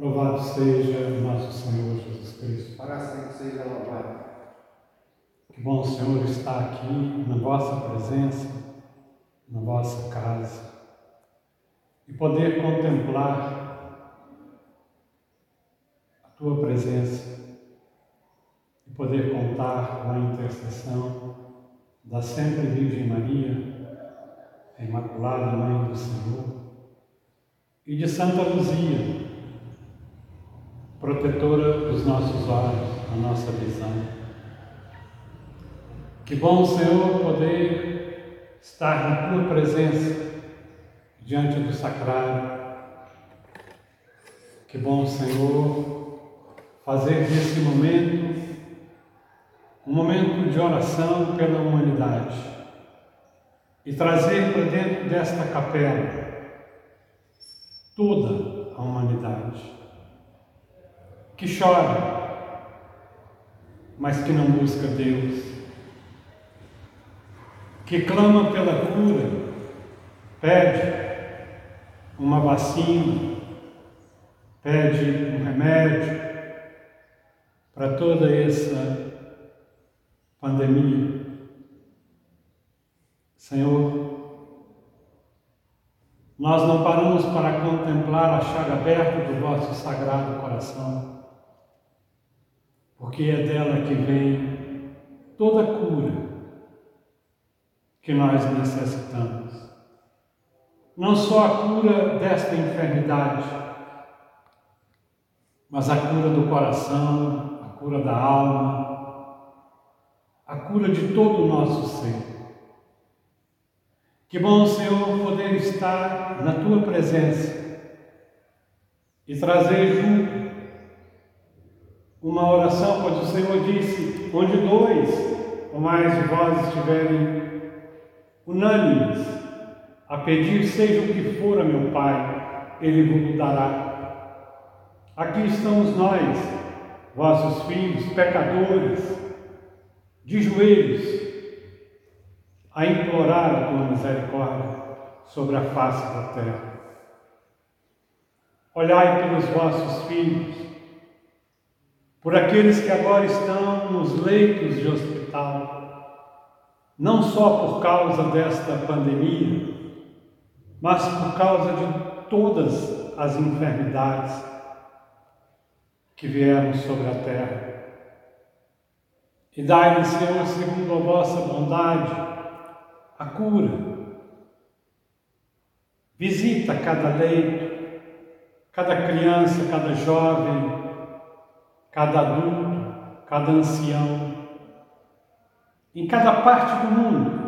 Louvado seja nosso Senhor Jesus Cristo. Para sempre seja louvado. Que bom, Senhor, estar aqui na vossa presença, na vossa casa, e poder contemplar a tua presença e poder contar com a intercessão da sempre Virgem Maria, a Imaculada Mãe do Senhor, e de Santa Luzia, protetora dos nossos olhos, da nossa visão. Que bom, Senhor, poder estar na tua presença, diante do sacrário. Que bom, Senhor, fazer desse momento um momento de oração pela humanidade e trazer para dentro desta capela toda a humanidade que chora, mas que não busca Deus, que clama pela cura, pede uma vacina, pede um remédio para toda essa pandemia. Senhor, nós não paramos para contemplar a chaga aberta do vosso sagrado coração porque é dela que vem toda a cura que nós necessitamos. Não só a cura desta enfermidade, mas a cura do coração, a cura da alma, a cura de todo o nosso ser. Que bom, Senhor, poder estar na tua presença e trazer junto uma oração, pois o Senhor disse: onde dois ou mais de vós estiverem unânimes a pedir, seja o que for a meu Pai, Ele vos dará. Aqui estamos nós, vossos filhos, pecadores, de joelhos, a implorar a tua misericórdia sobre a face da terra. Olhai pelos vossos filhos, por aqueles que agora estão nos leitos de hospital, não só por causa desta pandemia, mas por causa de todas as enfermidades que vieram sobre a terra. E dai-lhes, Senhor, segundo a vossa bondade, a cura. Visita cada leito, cada criança, cada jovem, cada adulto, cada ancião, em cada parte do mundo,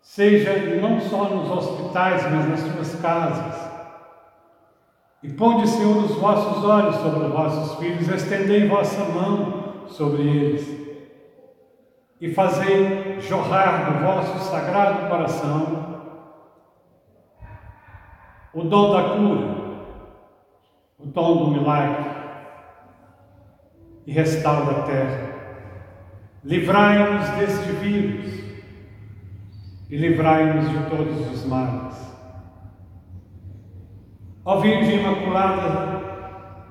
seja não só nos hospitais, mas nas suas casas. E ponde, Senhor, os vossos olhos sobre os vossos filhos, estendei vossa mão sobre eles. E fazei jorrar do vosso sagrado coração o dom da cura, o dom do milagre, e restaura a terra. Livrai-nos deste vírus e livrai-nos de todos os males. Ó Virgem Imaculada,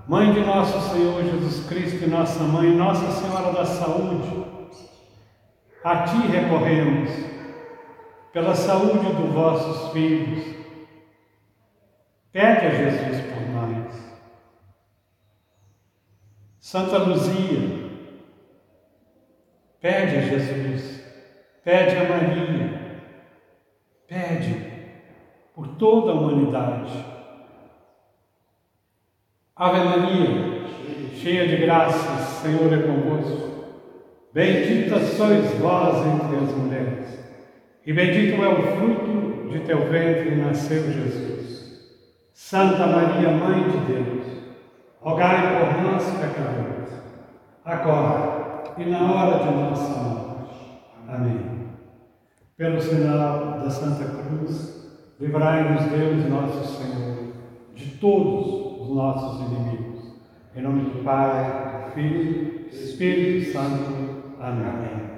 Mãe de nosso Senhor Jesus Cristo e nossa Mãe, Nossa Senhora da Saúde, a Ti recorremos pela saúde dos vossos filhos. Pede a Jesus por nós. Santa Luzia, pede a Jesus, pede a Maria, pede por toda a humanidade. Ave Maria, cheia de graças, Senhor é convosco. Bendita sois vós entre as mulheres, e bendito é o fruto de teu ventre, nasceu Jesus. Santa Maria, Mãe de Deus, rogai nós, pecadores, agora e na hora de nossa morte. Amém. Pelo sinal da Santa Cruz, livrai-nos Deus, nosso Senhor, de todos os nossos inimigos. Em nome do Pai, do Filho e do Espírito Santo. Amém.